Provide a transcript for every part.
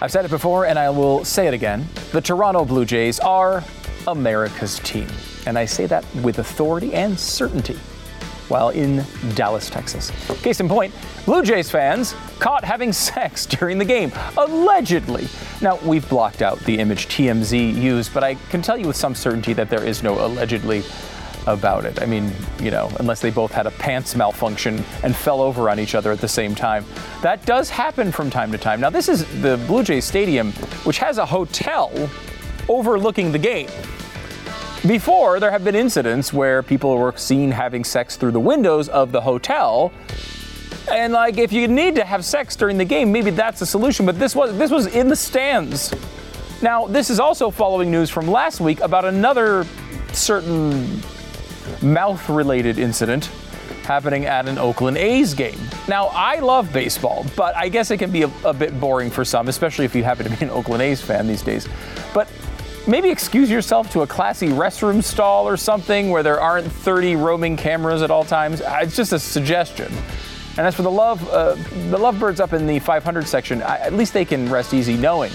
I've said it before and I will say it again. The Toronto Blue Jays are America's team. And I say that with authority and certainty while in Dallas, Texas. Case in point, Blue Jays fans caught having sex during the game, allegedly. Now, we've blocked out the image TMZ used, but I can tell you with some certainty that there is no allegedly about it. I mean, you know, unless they both had a pants malfunction and fell over on each other at the same time. That does happen from time to time. Now, this is the Blue Jays Stadium, which has a hotel overlooking the game. Before, there have been incidents where people were seen having sex through the windows of the hotel. And like, if you need to have sex during the game, maybe that's a solution. But this was this was in the stands. Now, this is also following news from last week about another certain mouth-related incident happening at an Oakland A's game. Now, I love baseball, but I guess it can be a, a bit boring for some, especially if you happen to be an Oakland A's fan these days. But maybe excuse yourself to a classy restroom stall or something where there aren't 30 roaming cameras at all times. Uh, It's just a suggestion. And as for the love, uh, the lovebirds up in the 500 section, I, at least they can rest easy knowing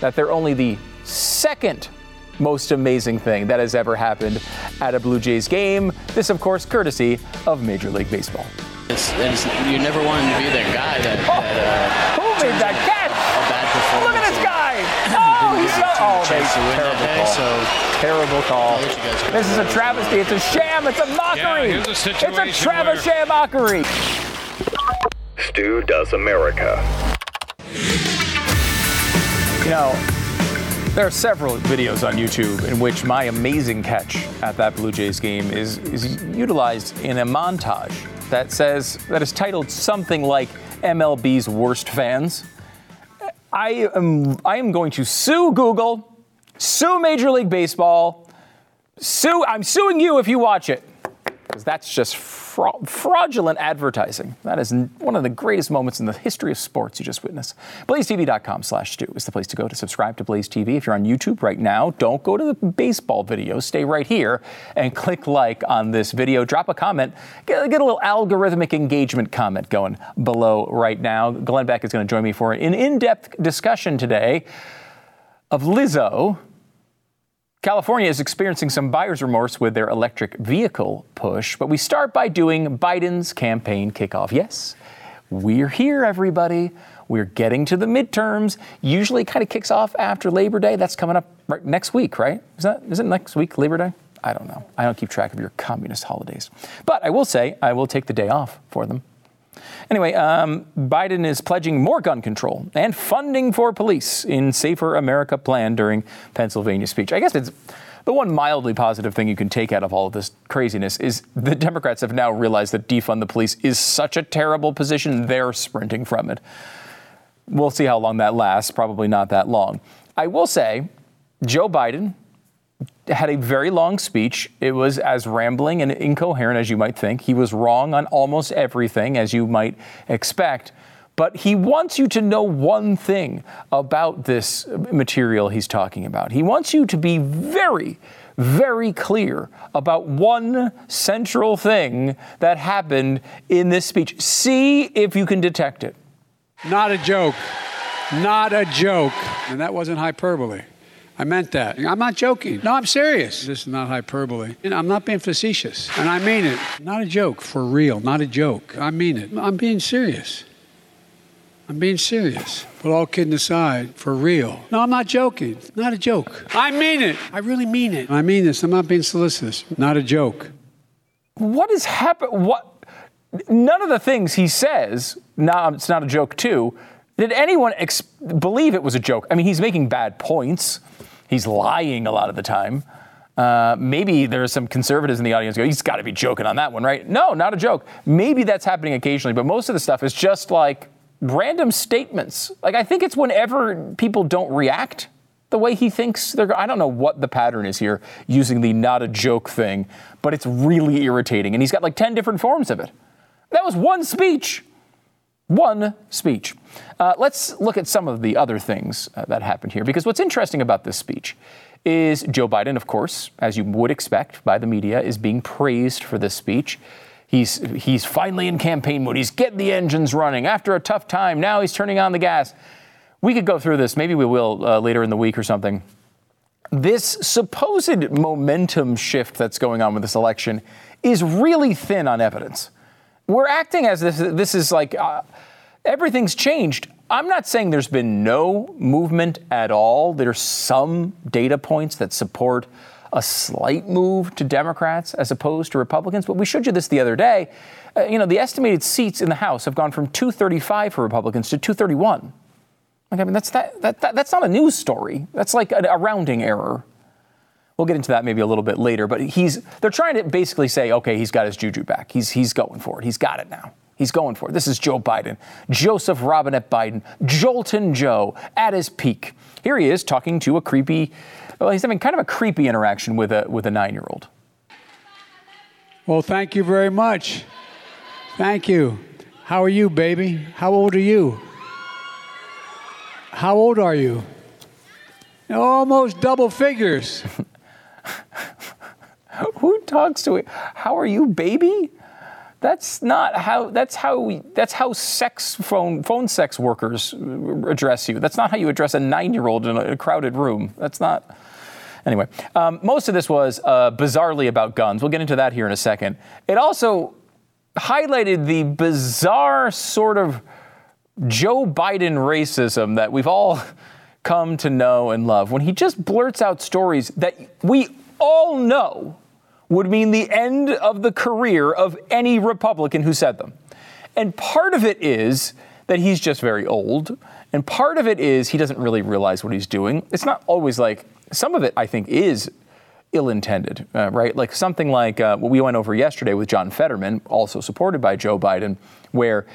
that they're only the second most amazing thing that has ever happened at a Blue Jays game. This, of course, courtesy of Major League Baseball. It's, it's, you never wanted to be that guy that, Oh, that who made that catch? uh, a bad performance. Look at this guy! Oh, he's so. Oh, they, chance to win that terrible day, call. so Terrible call. I'll let you guys go. This is a travesty. It's a sham. It's a mockery. here's a it's a Travis where- sham mockery. Stu Does America. You know, there are several videos on YouTube in which my amazing catch at that Blue Jays game is, is utilized in a montage that says that is titled something like MLB's worst fans. I am I am going to sue Google, sue Major League Baseball, sue I'm suing you if you watch it. Because that's just fra- fraudulent advertising. That is one of the greatest moments in the history of sports you just witnessed. BlazeTV.com slash Stu is the place to go to subscribe to Blaze TV. If you're on YouTube right now, don't go to the baseball video. Stay right here and click like on this video. Drop a comment. Get, get a little algorithmic engagement comment going below right now. Glenn Beck is going to join me for an in-depth discussion today of Lizzo California is experiencing some buyer's remorse with their electric vehicle push, but we start by doing Biden's campaign kickoff. Yes, we're here, everybody. We're getting to the midterms. Usually kind of kicks off after Labor Day. That's coming up right next week, right? Is that is it next week, Labor Day? I don't know. I don't keep track of your communist holidays. But I will say I will take the day off for them. Anyway, um, Biden is pledging more gun control and funding for police in Safer America plan during Pennsylvania speech. I guess it's the one mildly positive thing you can take out of all of this craziness is the Democrats have now realized that defund the police is such a terrible position, they're sprinting from it. We'll see how long that lasts, probably not that long. I will say, Joe Biden had a very long speech. It was as rambling and incoherent as you might think. He was wrong on almost everything, as you might expect. But he wants you to know one thing about this material he's talking about. He wants you to be very, very clear about one central thing that happened in this speech. See if you can detect it. Not a joke. Not a joke. And that wasn't hyperbole. I meant that. I'm not joking. No, I'm serious. This is not hyperbole. And I'm not being facetious. And I mean it. Not a joke. For real. Not a joke. I mean it. I'm being serious. I'm being serious. But all kidding aside, for real. No, I'm not joking. Not a joke. I mean it. I really mean it. I mean this. I'm not being solicitous. Not a joke. what is happening? What? None of the things he says. Now it's not a joke too. Did anyone ex- believe it was a joke? I mean, he's making bad points. He's lying a lot of the time. Uh, maybe there's some conservatives in the audience go, he's got to be joking on that one, right? No, not a joke. Maybe that's happening occasionally, but most of the stuff is just like random statements. Like I think it's whenever people don't react the way he thinks they're. I don't know what the pattern is here using the not a joke thing, but it's really irritating. And he's got like ten different forms of it. That was one speech. One speech. Uh, let's look at some of the other things uh, that happened here, because what's interesting about this speech is Joe Biden, of course, as you would expect by the media, is being praised for this speech. He's, he's finally in campaign mode. He's getting the engines running after a tough time. Now he's turning on the gas. we could go through this. Maybe we will uh, later in the week or something. This supposed momentum shift that's going on with this election is really thin on evidence. We're acting as this, this is like uh, everything's changed. I'm not saying there's been no movement at all. There's some data points that support a slight move to Democrats as opposed to Republicans. But we showed you this the other day. Uh, you know, the estimated seats in the House have gone from 235 for Republicans to 231. Like, I mean, that's that, that, that that's not a news story. That's like a, a rounding error. We'll get into that maybe a little bit later. But he's they're trying to basically say, okay, he's got his juju back. He's he's going for it. He's got it now. He's going for it. This is Joe Biden, Joseph Robinette Biden, Jolton Joe at his peak. Here he is talking to a creepy, well, he's having kind of a creepy interaction with a with a nine year old. Well, thank you very much. Thank you. How are you, baby? How old are you? How old are you? Almost double figures. Who talks to it? How are you, baby? That's not how. That's how. We, that's how sex phone phone sex workers address you. That's not how you address a nine-year-old in a, crowded room. That's not. Anyway, um, most of this was uh, bizarrely about guns. We'll get into that here in a second. It also highlighted the bizarre sort of Joe Biden racism that we've all come to know and love when he just blurts out stories that we all know would mean the end of the career of any Republican who said them. And part of it is that he's just very old. And part of it is he doesn't really realize what he's doing. It's not always like, some of it I think is ill intended, uh, right? Like something like uh, what we went over yesterday with John Fetterman, also supported by Joe Biden, where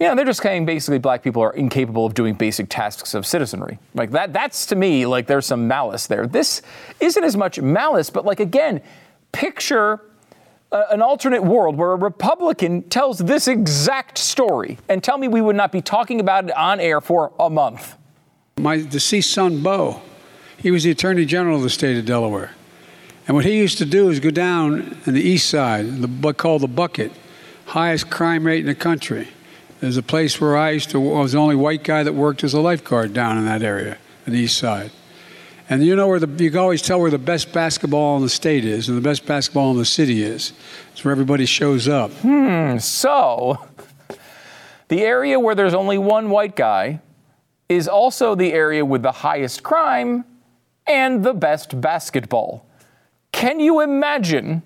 know, they're just saying basically black people are incapable of doing basic tasks of citizenry. Like that, that's to me like there's some malice there. This isn't as much malice, but like again, picture uh, an alternate world where a Republican tells this exact story and tell me we would not be talking about it on air for a month. My deceased son, Bo, he was the Attorney General of the state of Delaware. And what he used to do is go down on the east side, the, what called the bucket, highest crime rate in the country. There's a place where I used to, I was the only white guy that worked as a lifeguard down in that area, the east side. And you know where the, you can always tell where the best basketball in the state is and the best basketball in the city is. It's where everybody shows up. Hmm, so the area where there's only one white guy is also the area with the highest crime and the best basketball. Can you imagine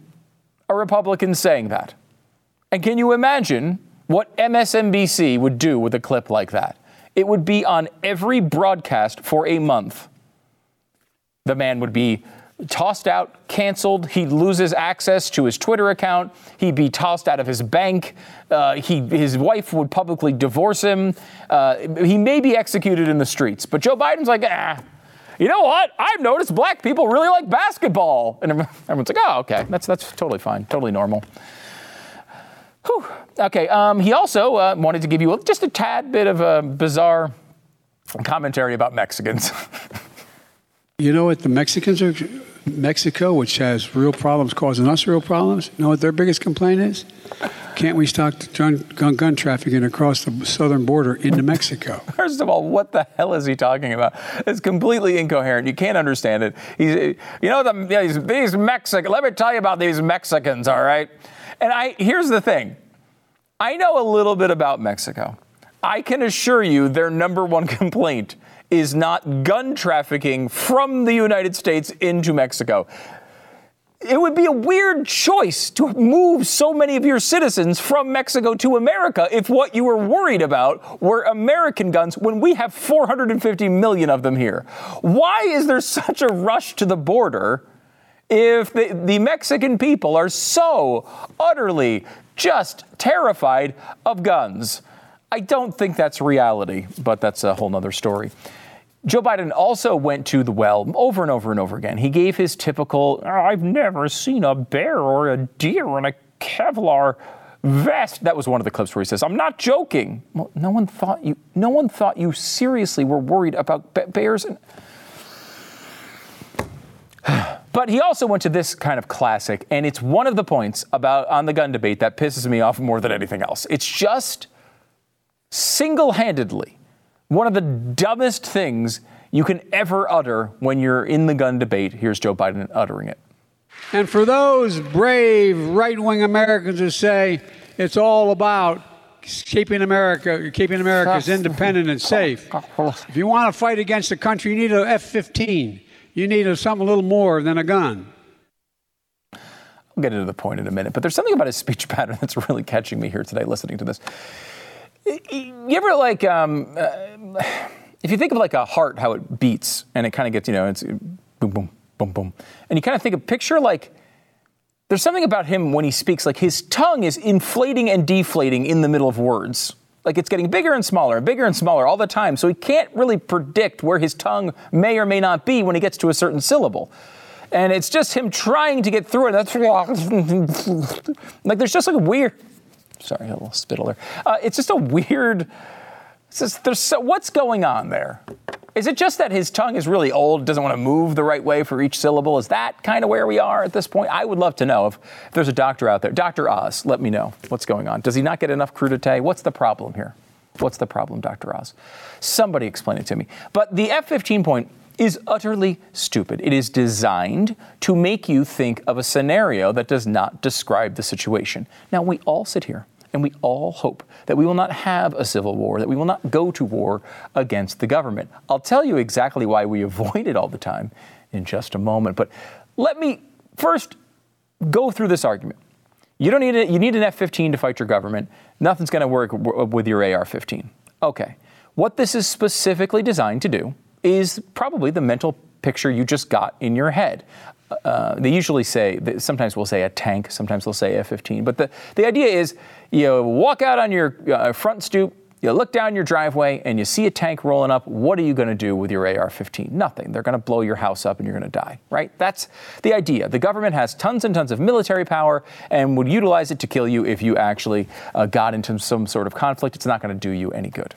a Republican saying that? And can you imagine what MSNBC would do with a clip like that? It would be on every broadcast for a month the man would be tossed out, canceled. He'd lose his access to his Twitter account. He'd be tossed out of his bank. Uh, he, his wife would publicly divorce him. Uh, he may be executed in the streets. But Joe Biden's like, ah, you know what? I've noticed black people really like basketball. And everyone's like, oh, okay, that's, that's totally fine, totally normal. Whew. Okay, um, he also uh, wanted to give you just a tad bit of a bizarre commentary about Mexicans. You know what the Mexicans are, Mexico, which has real problems causing us real problems, you know what their biggest complaint is? Can't we stop gun, gun, gun trafficking across the southern border into Mexico? First of all, what the hell is he talking about? It's completely incoherent. You can't understand it. He's, you know, the, these, these Mexicans, let me tell you about these Mexicans, all right? And I, here's the thing I know a little bit about Mexico. I can assure you their number one complaint is not gun trafficking from the United States into Mexico. It would be a weird choice to move so many of your citizens from Mexico to America if what you were worried about were American guns when we have 450 million of them here. Why is there such a rush to the border if the, the Mexican people are so utterly just terrified of guns? I don't think that's reality, but that's a whole nother story. Joe Biden also went to the well over and over and over again. He gave his typical, oh, I've never seen a bear or a deer in a Kevlar vest. That was one of the clips where he says, I'm not joking. Well, no one thought you, no one thought you seriously were worried about bears. And... but he also went to this kind of classic, and it's one of the points about on the gun debate that pisses me off more than anything else. It's just single handedly One of the dumbest things you can ever utter when you're in the gun debate. Here's Joe Biden uttering it. And for those brave right wing Americans who say it's all about keeping America, keeping America's independent and safe. If you want to fight against the country, you need an F-15. You need something a little more than a gun. I'll get into the point in a minute, but there's something about his speech pattern that's really catching me here today listening to this. You ever like, um, uh, if you think of like a heart, how it beats and it kind of gets, you know, it's boom, boom, boom, boom. And you kind of think of a picture like there's something about him when he speaks, like his tongue is inflating and deflating in the middle of words. Like it's getting bigger and smaller, and bigger and smaller all the time. So he can't really predict where his tongue may or may not be when he gets to a certain syllable. And it's just him trying to get through it. That's like there's just like a weird. Sorry, a little spittle there. Uh, it's just a weird. Just, so, what's going on there? Is it just that his tongue is really old, doesn't want to move the right way for each syllable? Is that kind of where we are at this point? I would love to know if, if there's a doctor out there. Dr. Oz, let me know what's going on. Does he not get enough crudité? What's the problem here? What's the problem, Dr. Oz? Somebody explain it to me. But the F 15 point is utterly stupid. It is designed to make you think of a scenario that does not describe the situation. Now, we all sit here and we all hope that we will not have a civil war, that we will not go to war against the government. I'll tell you exactly why we avoid it all the time in just a moment. But let me first go through this argument. You don't need it. You need an F-15 to fight your government. Nothing's going to work with your AR-15. Okay. What this is specifically designed to do is probably the mental picture you just got in your head. Uh, they usually say, sometimes we'll say a tank, sometimes they'll say F-15. But the, the idea is you walk out on your uh, front stoop, you look down your driveway and you see a tank rolling up. What are you going to do with your AR 15? Nothing. They're going to blow your house up and you're going to die, right? That's the idea. The government has tons and tons of military power and would utilize it to kill you if you actually uh, got into some sort of conflict. It's not going to do you any good.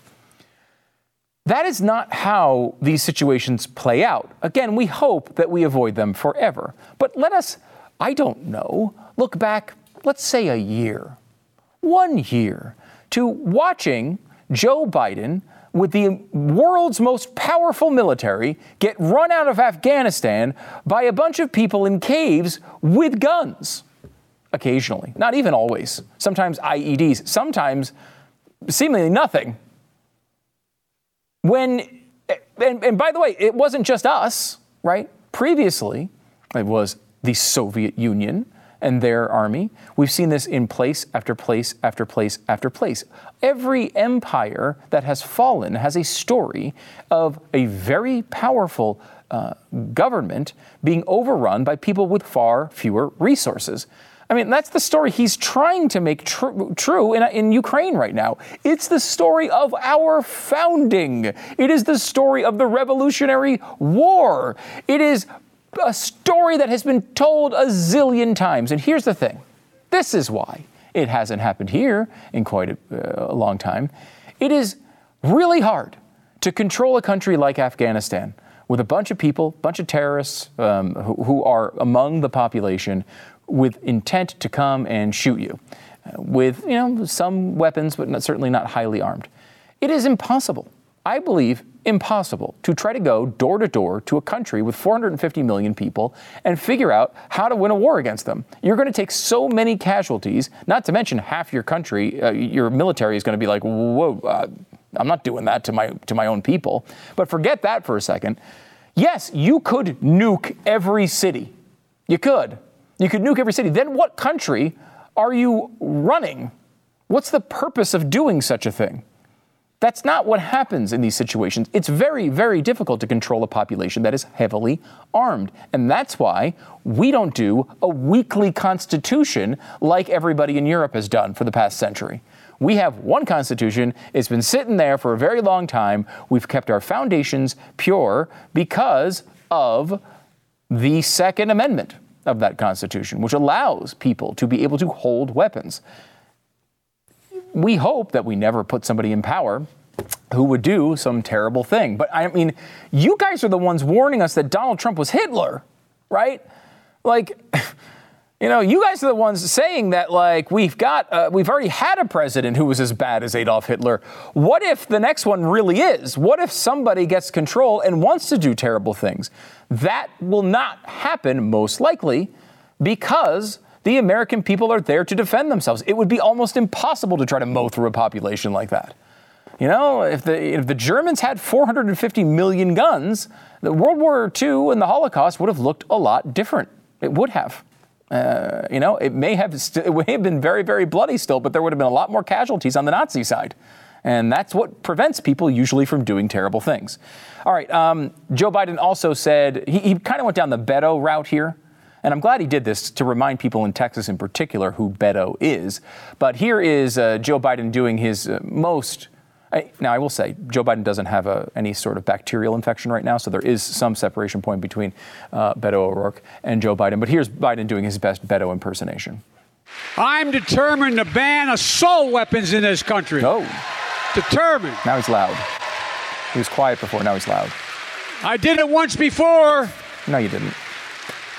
That is not how these situations play out. Again, we hope that we avoid them forever. But let us, I don't know, look back, let's say a year, one year, to watching Joe Biden with the world's most powerful military get run out of Afghanistan by a bunch of people in caves with guns. Occasionally, not even always. Sometimes IEDs, sometimes seemingly nothing when, and, and by the way, it wasn't just us, right? Previously, it was the Soviet Union and their army. We've seen this in place after place after place after place. Every empire that has fallen has a story of a very powerful uh, government being overrun by people with far fewer resources. I mean, that's the story he's trying to make tr- true in, in Ukraine right now. It's the story of our founding. It is the story of the Revolutionary War. It is a story that has been told a zillion times. And here's the thing this is why it hasn't happened here in quite a, uh, a long time. It is really hard to control a country like Afghanistan with a bunch of people, a bunch of terrorists um, who, who, are among the population with intent to come and shoot you uh, with, you know, some weapons, but not, certainly not highly armed. It is impossible, I believe, impossible to try to go door to door to a country with 450 million people and figure out how to win a war against them. You're going to take so many casualties, not to mention half your country, uh, your military is going to be like, whoa, uh, I'm not doing that to my, to my own people. But forget that for a second. Yes, you could nuke every city. You could. You could nuke every city. Then what country are you running? What's the purpose of doing such a thing? That's not what happens in these situations. It's very, very difficult to control a population that is heavily armed. And that's why we don't do a weekly constitution like everybody in Europe has done for the past century. We have one constitution. It's been sitting there for a very long time. We've kept our foundations pure because of the Second Amendment of that Constitution, which allows people to be able to hold weapons. We hope that we never put somebody in power who would do some terrible thing. But I mean, you guys are the ones warning us that Donald Trump was Hitler, right? Like, You know, you guys are the ones saying that, like, we've got, uh, we've already had a president who was as bad as Adolf Hitler. What if the next one really is? What if somebody gets control and wants to do terrible things? That will not happen, most likely, because the American people are there to defend themselves. It would be almost impossible to try to mow through a population like that. You know, if the, if the Germans had 450 million guns, the World War II and the Holocaust would have looked a lot different. It would have. Uh, you know, it may have st- it may have been very, very bloody still, but there would have been a lot more casualties on the Nazi side. And that's what prevents people usually from doing terrible things. All right, um, Joe Biden also said he, he kind of went down the Beto route here. And I'm glad he did this to remind people in Texas in particular who Beto is. But here is uh, Joe Biden doing his uh, most I, now, I will say, Joe Biden doesn't have a, any sort of bacterial infection right now, so there is some separation point between uh, Beto O'Rourke and Joe Biden. But here's Biden doing his best Beto impersonation. I'm determined to ban assault weapons in this country. Oh, Determined. now he's loud. He was quiet before, now he's loud. I did it once before, No, you didn't.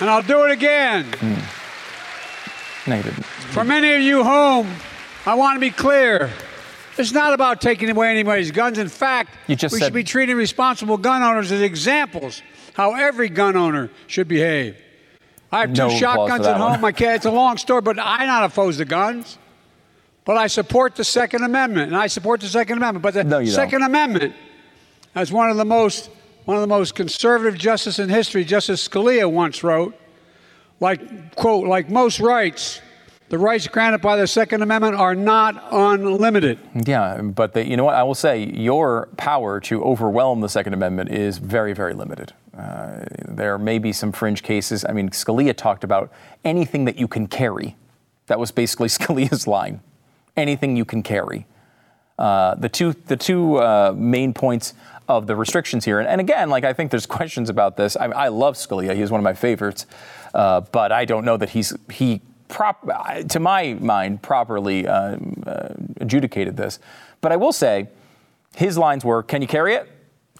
And I'll do it again. Hmm. You didn't. For many of you home, I want to be clear. It's not about taking away anybody's guns. In fact, we said- should be treating responsible gun owners as examples how every gun owner should behave. I have two No shotguns at one. home. My cat, it's a long story, but I'm not opposed to guns. But I support the Second Amendment, and I support the Second Amendment. But the No, you don't. Second Amendment, as one of the most one of the most conservative justices in history, Justice Scalia once wrote, like quote, like most rights, the rights granted by the Second Amendment are not unlimited. Yeah, but you know what? I will say your power to overwhelm the Second Amendment is very, very limited. Uh, there may be some fringe cases. I mean, Scalia talked about anything that you can carry. That was basically Scalia's line. Anything you can carry. Uh, the two, the two uh, main points of the restrictions here, and, and again, like I think there's questions about this. I, I love Scalia; he's one of my favorites, uh, but I don't know that he's he prop, to my mind properly uh, uh, adjudicated this. But I will say, his lines were, "Can you carry it?"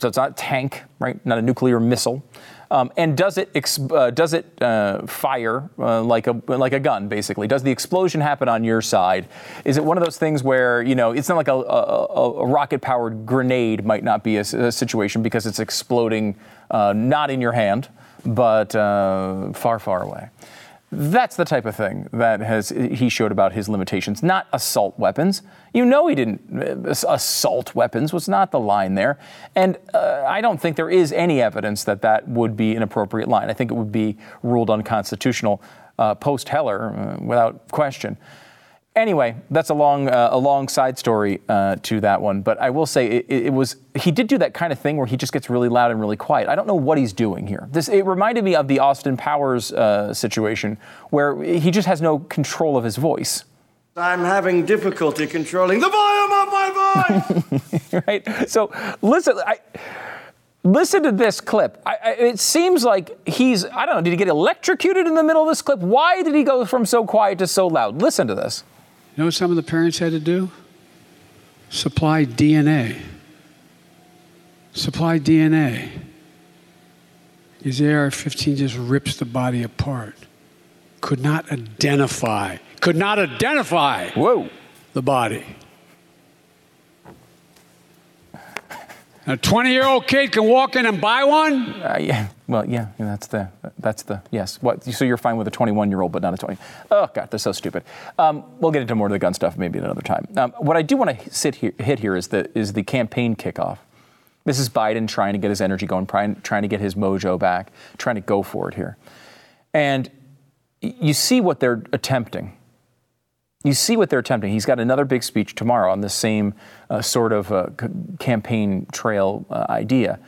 So it's not a tank, right? Not a nuclear missile. Um, and does it ex- uh, does it uh, fire uh, like a like a gun? Basically, does the explosion happen on your side? Is it one of those things where you know it's not like a, a, a rocket powered grenade might not be a situation because it's exploding uh, not in your hand but uh, far far away. That's the type of thing that has he showed about his limitations, not assault weapons. You know he didn't uh, assault weapons was not the line there, and uh, I don't think there is any evidence that that would be an appropriate line. I think it would be ruled unconstitutional uh, post Heller uh, without question. Anyway, that's a long, uh, a long side story uh, to that one. But I will say it, it was he did do that kind of thing where he just gets really loud and really quiet. I don't know what he's doing here. This it reminded me of the Austin Powers uh, situation where he just has no control of his voice. I'm having difficulty controlling the volume of my voice. right? So listen, I, listen to this clip. I, I, it seems like he's, I don't know, did he get electrocuted in the middle of this clip? Why did he go from so quiet to so loud? Listen to this. You know what some of the parents had to do? Supply DNA. Supply DNA. His AR 15 just rips the body apart. Could not identify, could not identify Whoa. the body. A 20 year old kid can walk in and buy one? Uh, yeah. Well, yeah. That's the. That's the. Yes. What? So you're fine with a 21 year old, but not a 20. Oh God, they're so stupid. Um, we'll get into more of the gun stuff maybe at another time. Um, what I do want to sit here, hit here is the is the campaign kickoff. This is Biden trying to get his energy going, trying, trying to get his mojo back, trying to go for it here, and you see what they're attempting. You see what they're attempting. He's got another big speech tomorrow on the same uh, sort of uh, c- campaign trail uh, idea.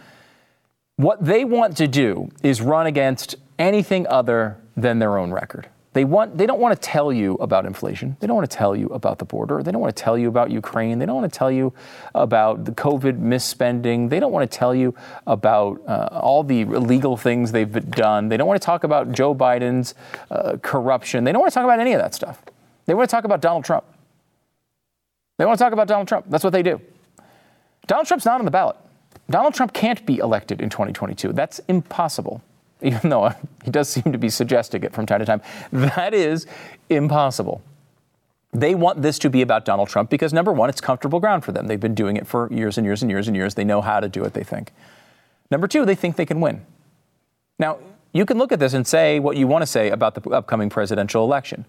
What they want to do is run against anything other than their own record. They want they don't want to tell you about inflation. They don't want to tell you about the border. They don't want to tell you about Ukraine. They don't want to tell you about the COVID misspending. They don't want to tell you about uh, all the illegal things they've done. They don't want to talk about Joe Biden's uh, corruption. They don't want to talk about any of that stuff. They want to talk about Donald Trump. They want to talk about Donald Trump. That's what they do. Donald Trump's not on the ballot. Donald Trump can't be elected in 2022. That's impossible. even though uh, he does seem to be suggesting it from time to time. That is impossible. They want this to be about Donald Trump because, number one, it's comfortable ground for them. They've been doing it for years and years and years and years. They know how to do it, they think. Number two, they think they can win. Now, you can look at this and say what you want to say about the upcoming presidential election.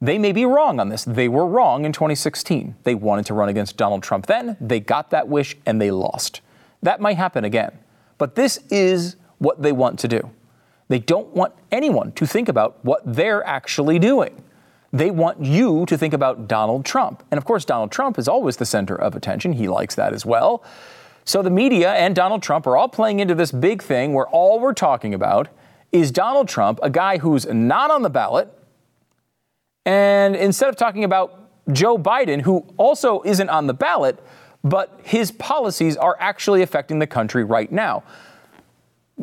They may be wrong on this. They were wrong in 2016. They wanted to run against Donald Trump then. They got that wish and they lost. That might happen again. But this is what they want to do. They don't want anyone to think about what they're actually doing. They want you to think about Donald Trump. And of course, Donald Trump is always the center of attention. He likes that as well. So the media and Donald Trump are all playing into this big thing where all we're talking about is Donald Trump, a guy who's not on the ballot. And instead of talking about Joe Biden, who also isn't on the ballot, but his policies are actually affecting the country right now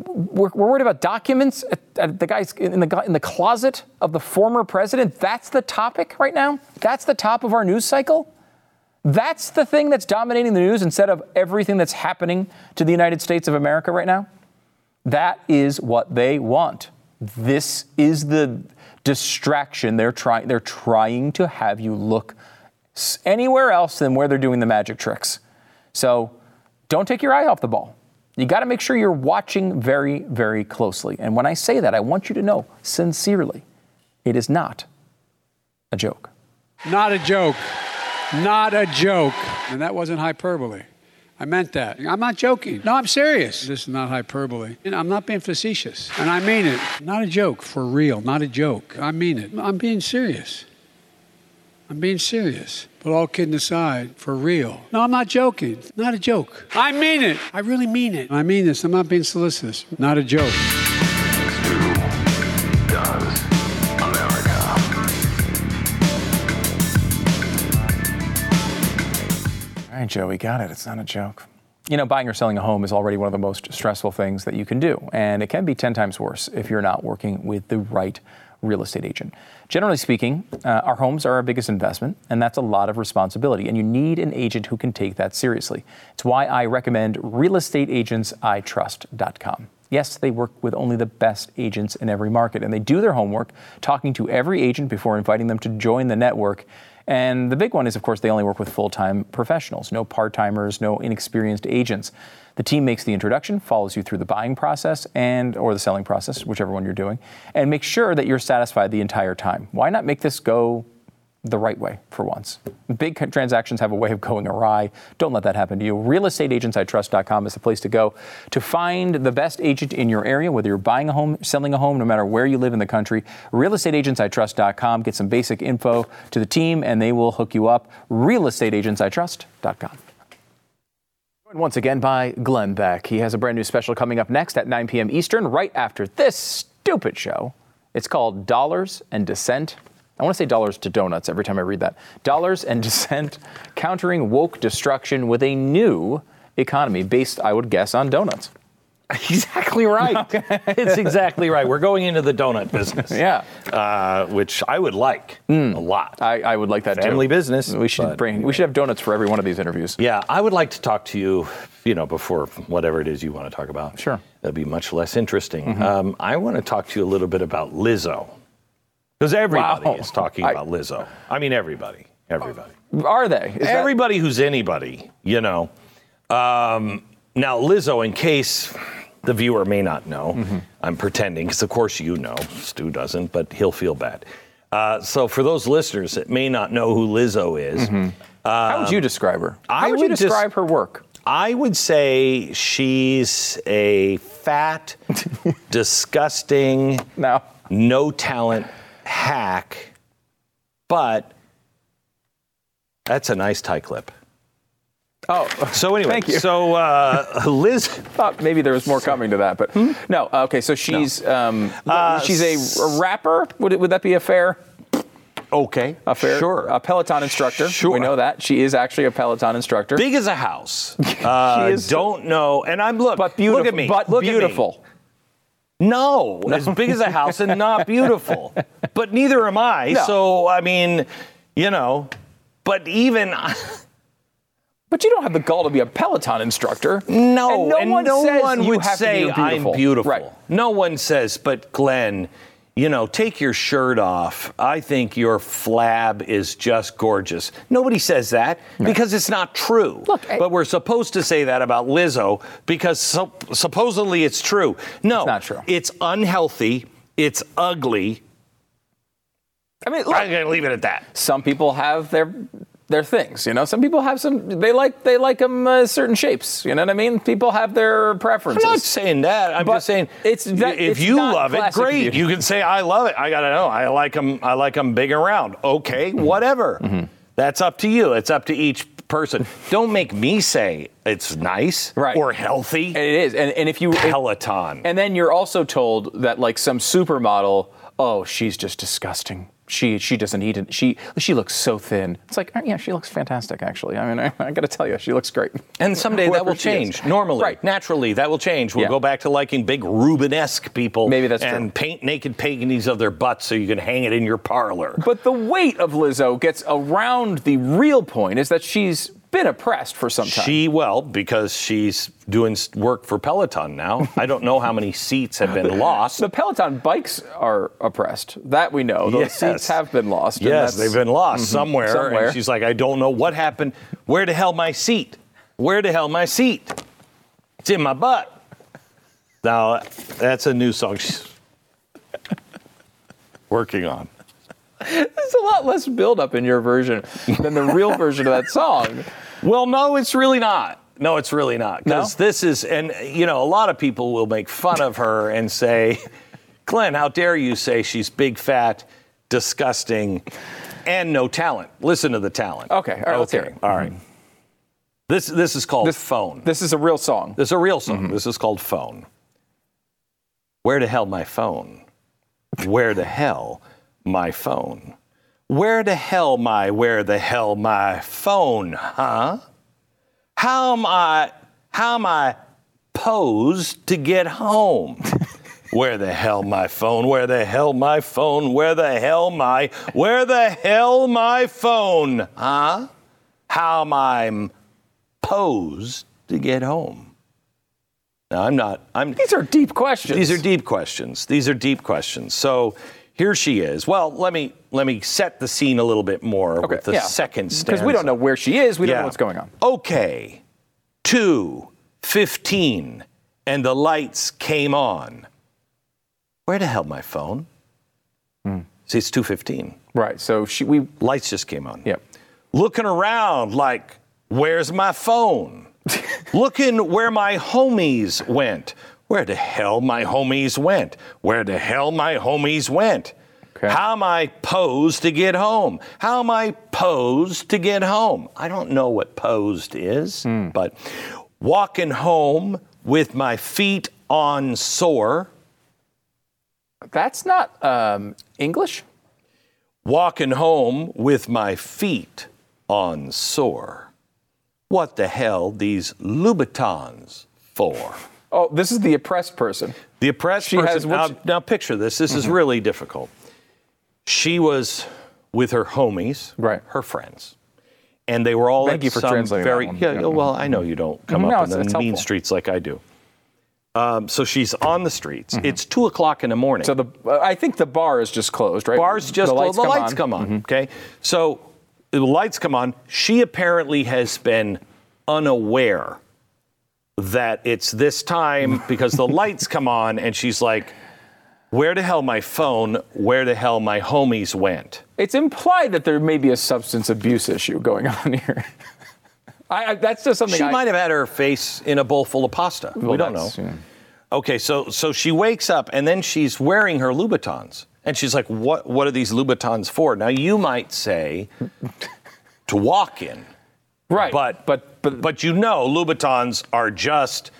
we're, we're worried about documents at, at the guys in the in the closet of the former president. That's the topic right now. That's the top of our news cycle. That's the thing that's dominating the news instead of everything that's happening to the United States of America right now. That is what they want. This is the distraction they're trying they're trying to have you look anywhere else than where they're doing the magic tricks. So don't take your eye off the ball. You got to make sure you're watching very, very closely. And when I say that, I want you to know sincerely, it is not a joke. Not a joke. Not a joke. And that wasn't hyperbole. I meant that. I'm not joking. No, I'm serious. This is not hyperbole. I'm not being facetious. And I mean it. Not a joke, for real. Not a joke. I mean it. I'm being serious. I'm being serious. But all kidding aside, for real. No, I'm not joking. Not a joke. I mean it. I really mean it. I mean this. I'm not being solicitous. Not a joke. Joe, we got it. It's not a joke. You know, buying or selling a home is already one of the most stressful things that you can do, and it can be 10 times worse if you're not working with the right real estate agent. Generally speaking, uh, our homes are our biggest investment, and that's a lot of responsibility, and you need an agent who can take that seriously. It's why I recommend realestateagentsitrust.com. Yes, they work with only the best agents in every market, and they do their homework, talking to every agent before inviting them to join the network. And the big one is, of course, they only work with full time professionals, no part timers, no inexperienced agents. The team makes the introduction, follows you through the buying process and or the selling process, whichever one you're doing, and make sure that you're satisfied the entire time. Why not make this go the right way for once? Big transactions have a way of going awry. Don't let that happen to you. Realestateagentsitrust.com is the place to go to find the best agent in your area, whether you're buying a home, selling a home, no matter where you live in the country. Realestateagentsitrust.com. Get some basic info to the team, and they will hook you up. Realestateagentsitrust.com. Joined once again by Glenn Beck. He has a brand new special coming up next at 9 p.m. Eastern, right after this stupid show. It's called Dollars and Dissent. I want to say dollars to donuts every time I read that. Dollars and Dissent, countering woke destruction with a new economy based, I would guess, on donuts. Exactly right. it's exactly right. We're going into the donut business. Yeah. Uh, which I would like a lot. I, I would like that Family too. business, We should but bring. We should have donuts for every one of these interviews. yeah, I would like to talk to you, you know, before whatever it is you want to talk about. Sure. That'd be much less interesting. Um, I want to talk to you a little bit about Lizzo. Because everybody Wow. is talking I- about Lizzo. I mean, everybody. Everybody. Are they? Is that- Everybody who's anybody, you know. Um, now, Lizzo, in case the viewer may not know, Mm-hmm. I'm pretending, because of course you know, Stu doesn't, but he'll feel bad. Uh, so, for those listeners that may not know who Lizzo is, how would you describe her? How I would you would describe des- her work? I would say she's a fat, disgusting, No. no talent hack, but that's a nice tie clip. Oh, So anyway, Thank you. so uh, Liz, thought maybe there was more coming to that, but no. Okay, so she's um, Uh, she's a, a rapper. Would it, would that be a fair okay, a fair sure, a Peloton instructor? Sure. we know that she is actually a Peloton instructor. big as a house. Uh, is- don't know, and I'm look, but beautiful. Look at me, But look at me. beautiful. No, as big as a house and not beautiful. But neither am I. No. So I mean, you know, but even But you don't have the gall to be a Peloton instructor. No, and no and one no says one you would say be beautiful. I'm beautiful. Right. No one says, but Glenn, you know, take your shirt off. I think your flab is just gorgeous. Nobody says that because it's not true. Look, I- but we're supposed to say that about Lizzo because so, supposedly it's true. No, It's not true. It's unhealthy. It's ugly. I mean, look, I'm gonna leave it at that. some people have their their things. You know, some people have some. They like they like them uh, certain shapes. You know what I mean? People have their preferences. I'm not saying that. I'm But just saying it's that- if it's you love it, great. beauty. You can say I love it. I gotta know. I like them. I like them big and round. Okay, Mm-hmm. whatever. That's up to you. It's up to each person. Don't make me say it's nice Right. or healthy. And it is, and, and if you Peloton. and then you're also told that like some supermodel, oh, she's just disgusting. She she doesn't eat it. She she looks so thin. It's like, oh, yeah, she looks fantastic. Actually, I mean, I, I got to tell you, she looks great. And someday that will she is. change. Normally, Right. naturally, that will change. We'll Yeah. go back to liking big Rubenesque people. Maybe that's and true. paint naked paintings of their butts so you can hang it in your parlor. But the weight of Lizzo gets around the real point is that she's been oppressed for some time. She well because she's doing work for Peloton now. I don't know how many seats have been lost. the Peloton bikes are oppressed. That we know. Those Yes. seats have been lost. Yes, they've been lost somewhere, somewhere. And she's like, I don't know what happened. Where the hell my seat? Where the hell my seat? It's in my butt. Now that's a new song she's working on. There's a lot less buildup in your version than the real version of that song. Well, no, it's really not. No, it's really not. Because No? this is, and you know, a lot of people will make fun of her and say, Glenn, how dare you say she's big, fat, disgusting, and no talent? Listen to the talent. Okay, all right, let's hear it. All right. This this is called This phone. This is a real song. This is a real song. Mm-hmm. This is called phone. Where the hell my phone? Where the hell my phone? Where the hell my where the hell my phone, huh? How am I how am I posed to get home? Where the hell my phone? Where the hell my phone? Where the hell my where the hell my phone? Huh? How am I posed to get home? Now I'm not I'm These are deep questions. these are deep questions. These are deep questions. So here she is. Well, let me let me set the scene a little bit more with the yeah. second stanza. Because we don't know where she is. We don't know what's going on. Okay. 2:15 and the lights came on. Where the hell my phone? Hmm. See, it's 2:15. Right. So she we Lights just came on. Yep. Looking around like, where's my phone? Looking where my homies went. Where the hell my homies went? Where the hell my homies went? Okay. How am I posed to get home? How am I posed to get home? I don't know what posed is, Hmm. but walking home with my feet on sore. that's not um, English. walking home with my feet on sore. What the hell these Louboutins for? Oh, this is the oppressed person. The oppressed She person. has now, now picture this. This is really difficult. She was with her homies, Right. her friends, and they were all Thank you for some translating that very. one. Yeah, Yeah. well, I know you don't come No, up it's- in the mean helpful. streets like I do. Um, so she's on the streets. It's two o'clock in the morning. So the uh, I think the bar is just closed, right? Bars just the lights the come lights on. come on. Okay, so the lights come on. She apparently has been unaware that it's this time because the lights come on, and she's like, "Where the hell my phone? Where the hell my homies went?" It's implied that there may be a substance abuse issue going on here. I, I, that's just something She I, might have had her face in a bowl full of pasta. well, we don't know. yeah. Okay, so so she wakes up and then she's wearing her Louboutins. And she's like, what what are these Louboutins for? Now you might say to walk in. Right. But but but but you know Louboutins are just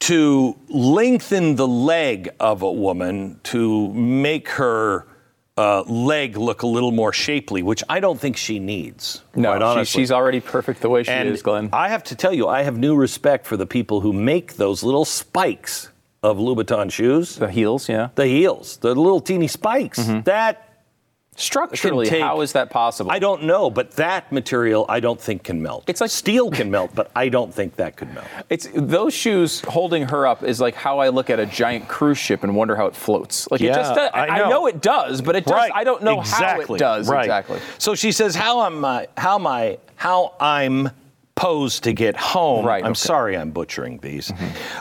to lengthen the leg of a woman to make her uh, leg look a little more shapely, which I don't think she needs. no, she, she's already perfect the way she And is, Glenn. I have to tell you, I have new respect for the people who make those little spikes of Louboutin shoes. the heels, yeah. The heels, the little teeny spikes. Mm-hmm. That Structurally, take- how is that possible? I don't know, but that material I don't think can melt. It's like- steel can melt, but I don't think that could melt. It's those shoes holding her up is like how I look at a giant cruise ship and wonder how it floats. Like it just does, I I, know. know it does, but it just I don't know how it does Right. exactly. So she says, "How am I? How am I? How I'm posed to get home? Right, I'm okay. sorry, I'm butchering these.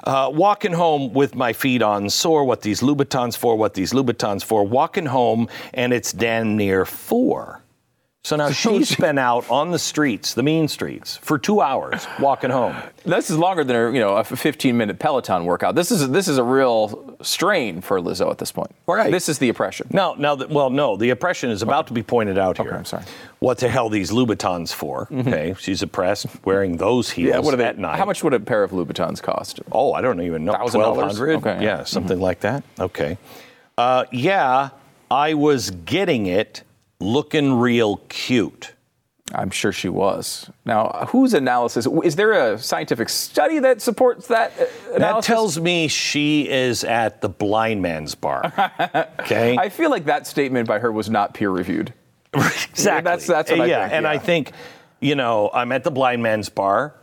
Uh, walking home with my feet on sore. What these Louboutins for? What these Louboutins for? Walking home, and it's damn near four. So now she's been out on the streets, the mean streets, for two hours walking home. This is longer than a, you know a 15 minute Peloton workout. This is this is a real strain for Lizzo at this point. Right. This is the oppression. Now, now, that, well, no, the oppression is about to be pointed out here. Okay, I'm sorry. What the hell these Louboutins for? Okay, she's oppressed wearing those heels Yeah, what are they, at night. How much would a pair of Louboutins cost? Oh, I don't even know. $1,000? Twelve hundred. Okay, yeah, yeah. something like that. Okay. Uh, yeah, I was getting it, looking real cute. I'm sure she was. Now, whose analysis? Is there a scientific study that supports that uh, That tells me she is at the blind man's bar. Okay. I feel like that statement by her was not peer reviewed. exactly. That's- that's what I yeah, think, and I think, you know, I'm at the blind man's bar.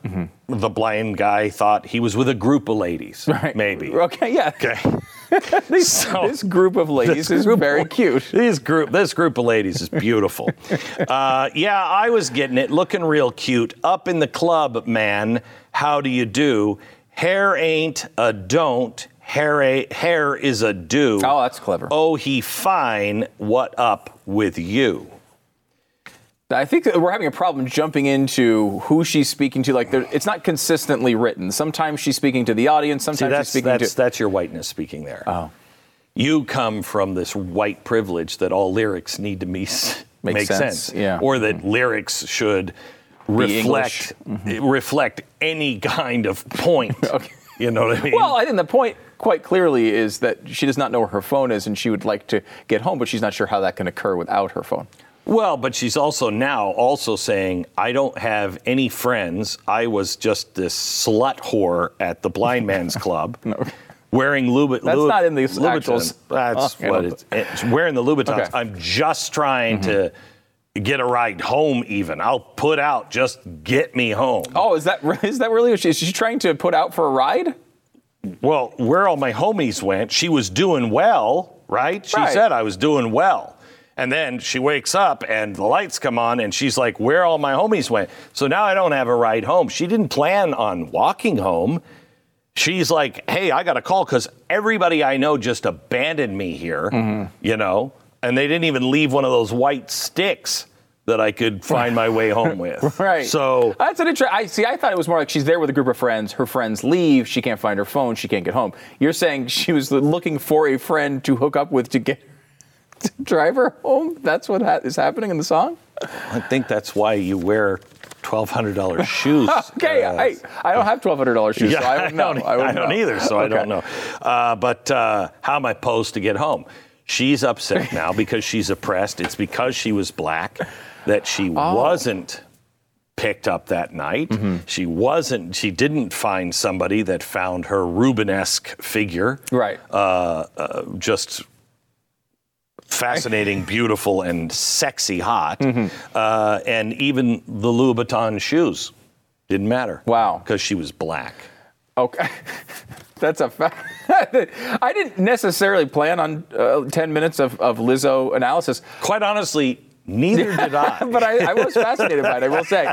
The blind guy thought he was with a group of ladies. Right. Maybe. Okay, yeah. Okay. This, So- this group of ladies This is very cute. This group, this group of ladies is beautiful. uh, yeah, I was getting it, looking real cute. Up in the club, man. How do you do? Hair ain't a don't. Hair, a, hair is a do. Oh, that's clever. Oh, he fine. What up with you? I think that we're having a problem jumping into who she's speaking to. Like, it's not consistently written. Sometimes she's speaking to the audience. See, Sometimes she's that's speaking that's to. that's your whiteness speaking there. Oh. You come from this white privilege that all lyrics need to be, Make make sense, sense, yeah. or that lyrics should reflect mm-hmm. eh, reflect any kind of point. Okay. You know what I mean? Well, I think the point quite clearly is that she does not know where her phone is, and she would like to get home, but she's not sure how that can occur without her phone. Well, but she's also now also saying, I don't have any friends. I was just this slut whore at the blind man's club. Wearing Louboutin. That's not in the Louboutins. That's Okay. what it's, it's wearing the Louboutins. Okay. Mm-hmm. I'm just trying to get a ride home. Even I'll put out. Just get me home. Oh, is that is that really? She, is she trying to put out for a ride? Well, where all my homies went, she was doing well, right? She Right. said I was doing well. And then she wakes up and the lights come on and she's like, Where all my homies went? So now I don't have a ride home. She didn't plan on walking home. She's like, Hey, I got a call because everybody I know just abandoned me here, mm-hmm. you know? And they didn't even leave one of those white sticks that I could find my way home with. Right. So that's an interesting. I see. I thought it was more like she's there with a group of friends. Her friends leave. She can't find her phone. She can't get home. You're saying she was looking for a friend to hook up with to get to drive her home. That's what ha- is happening in the song. I think that's why you wear $1,200 shoes. Okay, uh, I, I don't have twelve hundred dollars shoes, so I, know. don't, I, I don't know. either, so I don't know. Uh, but uh, how am I posed to get home? She's upset now because she's oppressed. It's because she was black that she Oh. wasn't picked up that night. Mm-hmm. She wasn't. She didn't find somebody that found her Rubenesque figure. Right. Uh, uh, just fascinating, beautiful, and sexy hot. Mm-hmm. Uh, and even the Louboutin shoes didn't matter. Wow. Because she was black. Okay. That's a fact. I didn't necessarily plan on uh, 10 minutes of, of Lizzo analysis, Quite honestly, neither did I. but I, I was fascinated by it, I will say.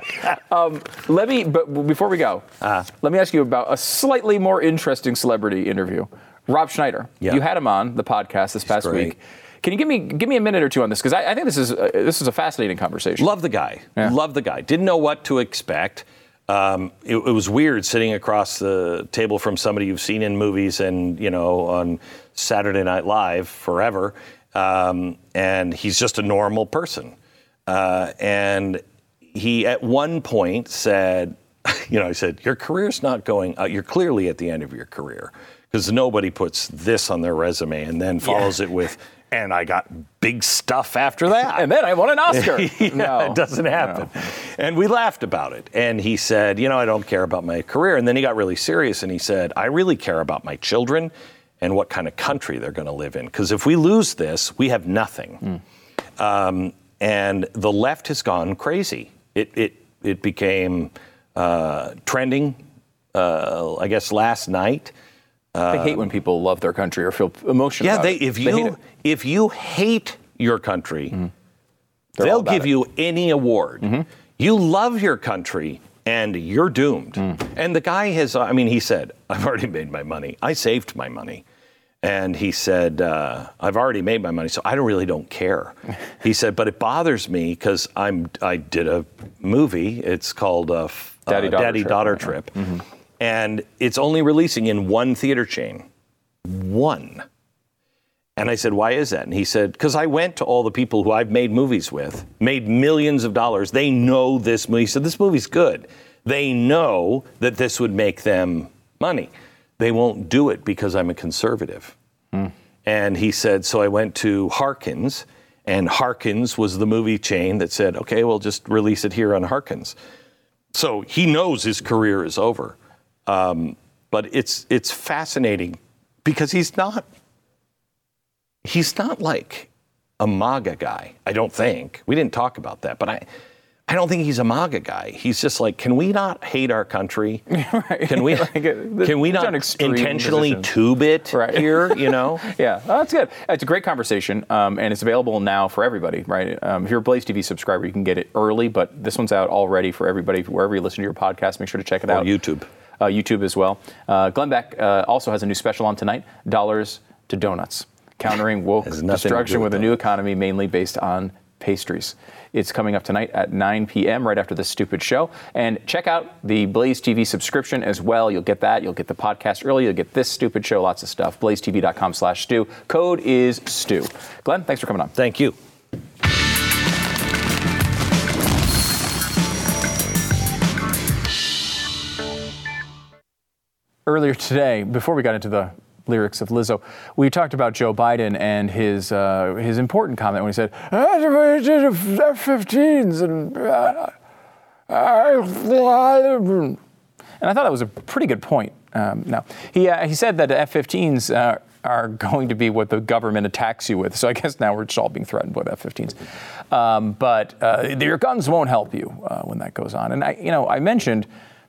Um, let me, but before we go, Uh-huh. let me ask you about a slightly more interesting celebrity interview. Rob Schneider. Yeah. You had him on the podcast this past great. week. Can you give me give me a minute or two on this? Because I, I think this is uh, this is a fascinating conversation. Love the guy. Yeah. Love the guy. Didn't know what to expect. Um, it, it was weird sitting across the table from somebody you've seen in movies and you know on Saturday Night Live forever, um, and he's just a normal person. Uh, and he at one point said, you know, he said, "Your career's not going. Uh, you're clearly at the end of your career because nobody puts this on their resume and then follows it with." And I got big stuff after that. and then I won an Oscar. yeah, no, it doesn't happen. And we laughed about it. And he said, You know, I don't care about my career. And then he got really serious and he said, I really care about my children and what kind of country they're going to live in. Because if we lose this, we have nothing. Um, and the left has gone crazy. It, it, it became uh, trending, uh, I guess, last night. They hate when people love their country or feel emotional. Yeah, about they, it. if They you if you hate your country, all they'll give it. you any award. You love your country, and you're doomed. And the guy has, I mean, he said, "I've already made my money. I saved my money." And he said, uh, "I've already made my money, so I don't really don't care." he said, "But it bothers me because I'm I did a movie. It's called uh, f- uh, Daddy Daughter Daddy Trip, Daughter right, yeah. And it's only releasing in one theater chain, one." And I said, why is that? And he said, because I went to all the people who I've made movies with, made millions of dollars. They know this movie. He said, this movie's good. They know that this would make them money. They won't do it because I'm a conservative. Hmm. And he said, so I went to Harkins, and Harkins was the movie chain that said, okay, we'll just release it here on Harkins. So he knows his career is over. Um, but it's it's fascinating because he's not he's not like a MAGA guy. I don't think we didn't talk about that, but I. I don't think he's a MAGA guy. He's just like, can we not hate our country? Can we? Like, uh, can we not intentionally positions. tube it Right. here? You know? Yeah, well, that's good. It's a great conversation, um, and it's available now for everybody, right? Um, if you're a Blaze TV subscriber, you can get it early, but this one's out already for everybody. Wherever you listen to your podcast, make sure to check it Or out. YouTube. Uh, YouTube as well. Uh, Glenn Beck uh, also has a new special on tonight Dollars to Donuts, countering woke Has nothing to do destruction with with a new economy mainly based on pastries. It's coming up tonight at 9 p.m. right after this stupid show. And check out the Blaze TV subscription as well. You'll get that. You'll get the podcast early. You'll get this stupid show, lots of stuff. BlazeTV.com slash Stu. Code is Stu. Glenn, thanks for coming on. Thank you. Earlier today, before we got into the lyrics of Lizzo, we talked about Joe Biden and his uh, his important comment when he said, "F-15s and." Uh, and I thought that was a pretty good point. Um, now he uh, he said that F-15s uh, are going to be what the government attacks you with. So I guess now we're just all being threatened with F-15s. Um, but uh, your guns won't help you uh, when that goes on. And I, you know, I mentioned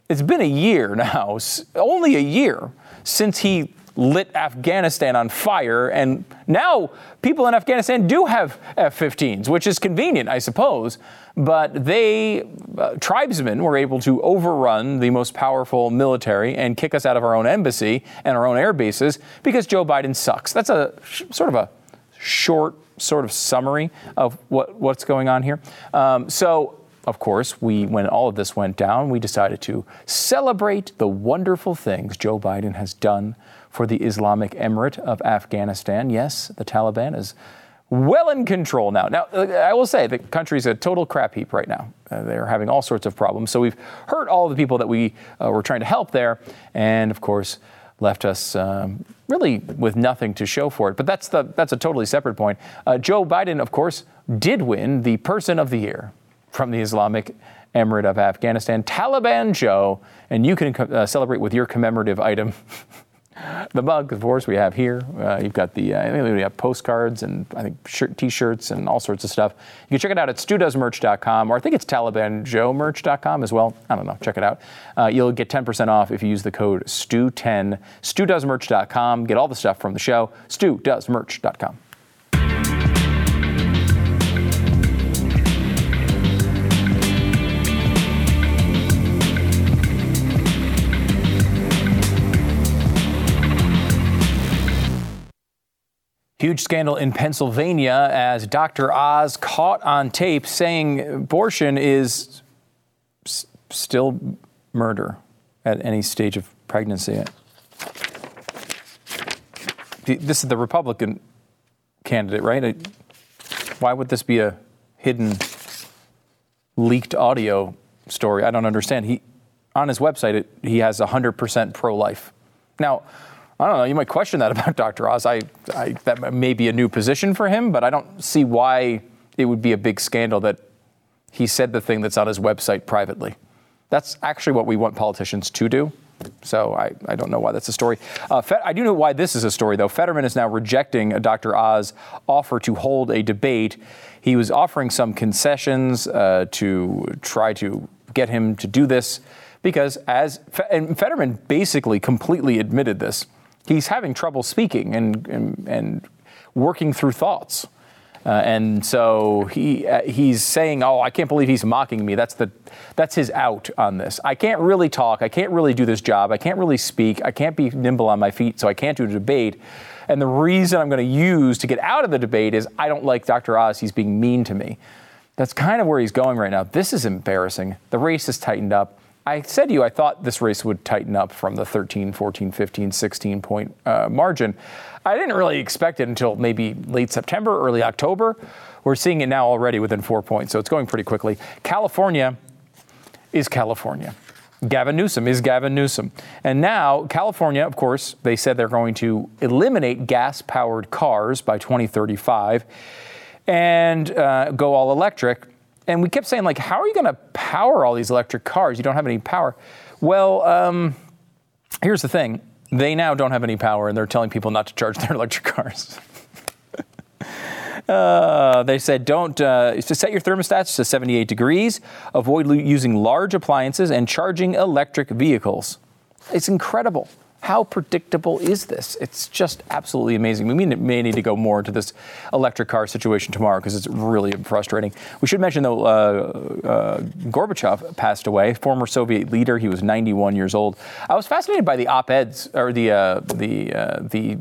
it's been a year now, only a year since he lit Afghanistan on fire, and now people in Afghanistan do have F-15s, which is convenient, I suppose. But they, uh, tribesmen, were able to overrun the most powerful military and kick us out of our own embassy and our own air bases because Joe Biden sucks. That's a sh- sort of a short sort of summary of what, what's going on here. Um, so, of course, we when all of this went down, we decided to celebrate the wonderful things Joe Biden has done for the Islamic Emirate of Afghanistan. Yes, the Taliban is well in control now. Now, I will say the country's a total crap heap right now. Uh, they're having all sorts of problems. So we've hurt all the people that we uh, were trying to help there, and of course, left us um, really with nothing to show for it. But that's the that's a totally separate point. Uh, Joe Biden, of course, did win the Person of the Year from the Islamic Emirate of Afghanistan, Taliban Joe, and you can uh, celebrate with your commemorative item. The mug, of course, we have here. Uh, you've got the, uh, we have postcards and I think shirt, t-shirts and all sorts of stuff. You can check it out at studoesmerch.com or I think it's TalibanJoeMerch.com as well. I don't know. Check it out. Uh, you'll get 10% off if you use the code STU10. StuDoesMerch.com. Get all the stuff from the show. StuDoesMerch.com. Huge scandal in Pennsylvania as Dr. Oz caught on tape saying abortion is s- still murder at any stage of pregnancy. This is the Republican candidate, right? Why would this be a hidden leaked audio story? I don't understand. He on his website it, he has 100% pro-life. Now, I don't know. You might question that about Dr. Oz. I, I, that may be a new position for him, but I don't see why it would be a big scandal that he said the thing that's on his website privately. That's actually what we want politicians to do. So I, I don't know why that's a story. Uh, I do know why this is a story, though. Fetterman is now rejecting Dr. Oz' offer to hold a debate. He was offering some concessions uh, to try to get him to do this because, as and Fetterman basically completely admitted this, he's having trouble speaking and, and, and working through thoughts. Uh, and so he uh, he's saying, "Oh, I can't believe he's mocking me." That's the that's his out on this. I can't really talk. I can't really do this job. I can't really speak. I can't be nimble on my feet, so I can't do a debate. And the reason I'm going to use to get out of the debate is I don't like Dr. Oz. He's being mean to me. That's kind of where he's going right now. This is embarrassing. The race has tightened up. I said to you, I thought this race would tighten up from the 13, 14, 15, 16 point uh, margin. I didn't really expect it until maybe late September, early October. We're seeing it now already within four points, so it's going pretty quickly. California is California. Gavin Newsom is Gavin Newsom. And now, California, of course, they said they're going to eliminate gas powered cars by 2035 and uh, go all electric. And we kept saying, like, how are you going to power all these electric cars? You don't have any power. Well, um, here's the thing they now don't have any power, and they're telling people not to charge their electric cars. Uh, they said don't uh, set your thermostats to 78 degrees, avoid lo- using large appliances, and charging electric vehicles. It's incredible. How predictable is this? It's just absolutely amazing. We may, need to go more into this electric car situation tomorrow because it's really frustrating. We should mention, though, uh, uh, Gorbachev passed away, former Soviet leader. He was 91 years old. I was fascinated by the op-eds or the uh, the uh, the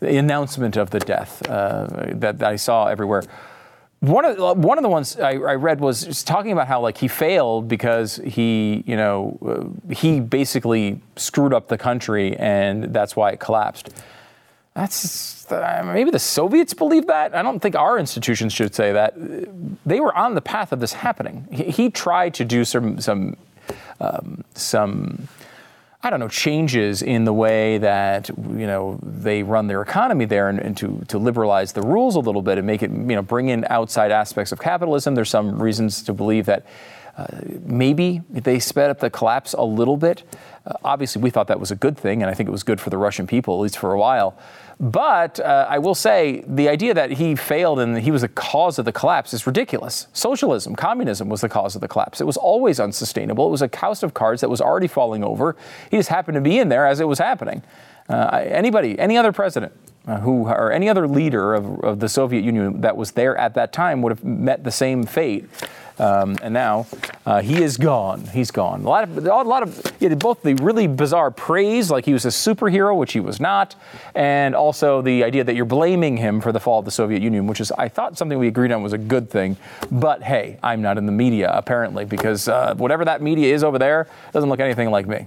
the announcement of the death uh, that, that I saw everywhere. One of one of the ones I, I read was talking about how like he failed because he you know uh, he basically screwed up the country and that's why it collapsed. That's uh, maybe the Soviets believe that. I don't think our institutions should say that. They were on the path of this happening. He, he tried to do some some um, some I don't know, changes in the way that you know they run their economy there, and, and, to to liberalize the rules a little bit and make it you know bring in outside aspects of capitalism. There's some reasons to believe that uh, maybe they sped up the collapse a little bit. Uh, obviously, we thought that was a good thing, and I think it was good for the Russian people, at least for a while. But uh, I will say the idea that he failed and he was the cause of the collapse is ridiculous. Socialism, communism was the cause of the collapse. It was always unsustainable. It was a house of cards that was already falling over. He just happened to be in there as it was happening. Uh, anybody, any other president uh, who, or any other leader of, of the Soviet Union that was there at that time would have met the same fate. Um, and now uh, he is gone. He's gone. A lot of, a lot of both the really bizarre praise, like he was a superhero, which he was not, and also the idea that you're blaming him for the fall of the Soviet Union, which is, I thought, something we agreed on was a good thing. But hey, I'm not in the media, apparently, because uh, whatever that media is over there doesn't look anything like me.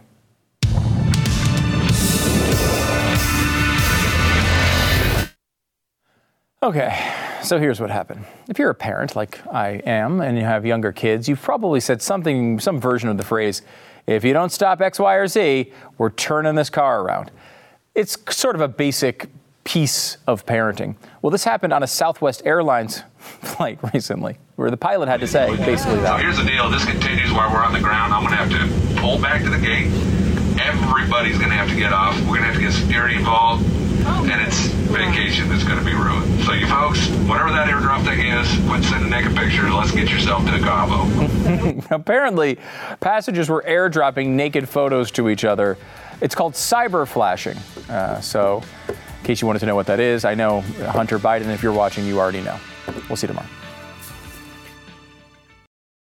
Okay, so here's what happened. If you're a parent like I am and you have younger kids, you've probably said something, some version of the phrase, if you don't stop X, Y, or Z, we're turning this car around. It's sort of a basic piece of parenting. Well, this happened on a Southwest Airlines flight recently, where the pilot had to say basically So here's the deal. This continues while we're on the ground. I'm going to have to pull back to the gate. Everybody's going to have to get off. We're going to have to get security involved. And it's vacation that's going to be ruined. So you folks, whatever that airdrop thing is, quit sending naked pictures. Let's get yourself to Cabo. Apparently, passengers were airdropping naked photos to each other. It's called cyber flashing. Uh, so, in case you wanted to know what that is, I know Hunter Biden, if you're watching, you already know. We'll see you tomorrow.